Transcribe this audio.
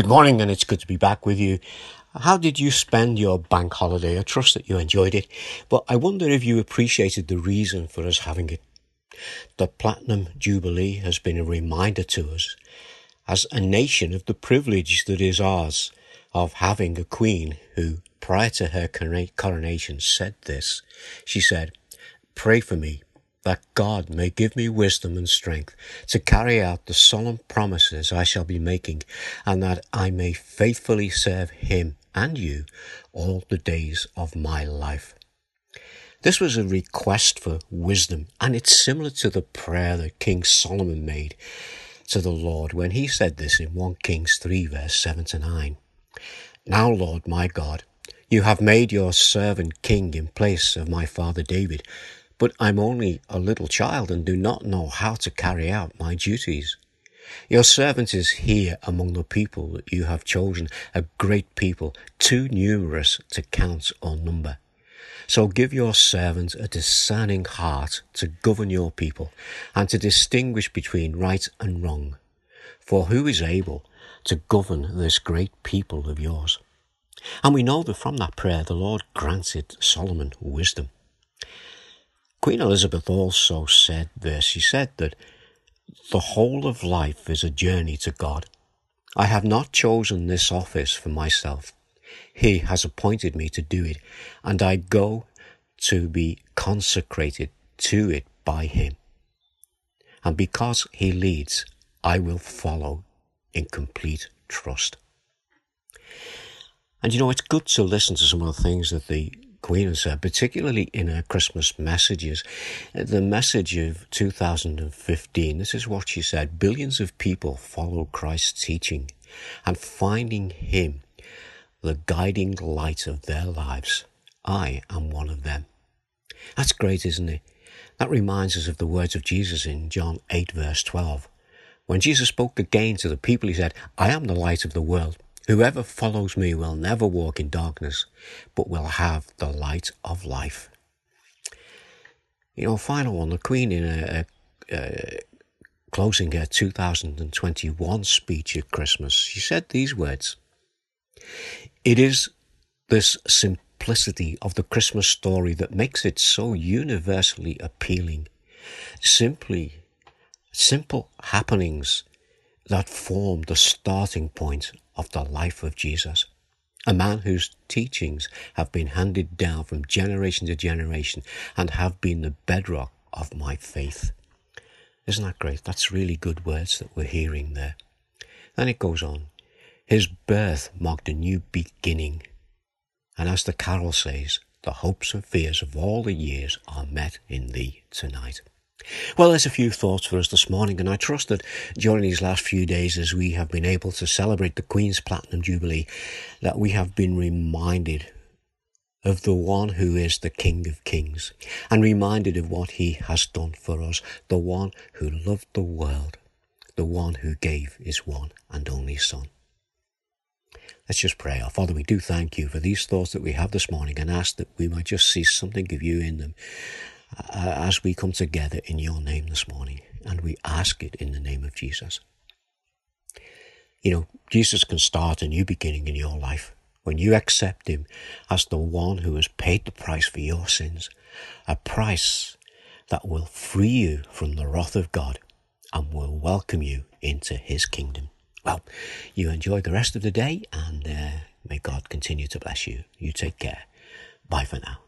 Good morning, and it's good to be back with you. How did you spend your bank holiday? I trust that you enjoyed it, but I wonder if you appreciated the reason for us having it. The Platinum Jubilee has been a reminder to us as a nation of the privilege that is ours of having a queen who, prior to her coronation, said this. She said, Pray for me that God may give me wisdom and strength to carry out the solemn promises I shall be making, and that I may faithfully serve Him and you all the days of my life. This was a request for wisdom, and it's similar to the prayer that King Solomon made to the Lord when he said this in 1 Kings 3, verse 7 to 9. Now, Lord my God, you have made your servant king in place of my father David but I'm only a little child and do not know how to carry out my duties. Your servant is here among the people that you have chosen, a great people, too numerous to count or number. So give your servant a discerning heart to govern your people and to distinguish between right and wrong. For who is able to govern this great people of yours? And we know that from that prayer the Lord granted Solomon wisdom. Queen Elizabeth also said this. She said that the whole of life is a journey to God. I have not chosen this office for myself. He has appointed me to do it, and I go to be consecrated to it by Him. And because He leads, I will follow in complete trust. And you know, it's good to listen to some of the things that the Queen said, uh, particularly in her Christmas messages. Uh, the message of 2015, this is what she said Billions of people follow Christ's teaching and finding Him the guiding light of their lives. I am one of them. That's great, isn't it? That reminds us of the words of Jesus in John 8, verse 12. When Jesus spoke again to the people, he said, I am the light of the world. Whoever follows me will never walk in darkness, but will have the light of life. You know, final one, the Queen in a, a, a closing her 2021 speech at Christmas, she said these words It is this simplicity of the Christmas story that makes it so universally appealing. Simply, simple happenings that form the starting point of the life of Jesus. A man whose teachings have been handed down from generation to generation and have been the bedrock of my faith. Isn't that great? That's really good words that we're hearing there. Then it goes on. His birth marked a new beginning. And as the carol says, the hopes and fears of all the years are met in thee tonight. Well, there's a few thoughts for us this morning, and I trust that during these last few days, as we have been able to celebrate the Queen's Platinum Jubilee, that we have been reminded of the one who is the King of Kings, and reminded of what he has done for us, the one who loved the world, the one who gave his one and only Son. Let's just pray. Our Father, we do thank you for these thoughts that we have this morning and ask that we might just see something of you in them as we come together in your name this morning and we ask it in the name of Jesus. You know, Jesus can start a new beginning in your life when you accept Him as the one who has paid the price for your sins, a price that will free you from the wrath of God and will welcome you into His kingdom. Well, you enjoy the rest of the day and uh, may God continue to bless you. You take care. Bye for now.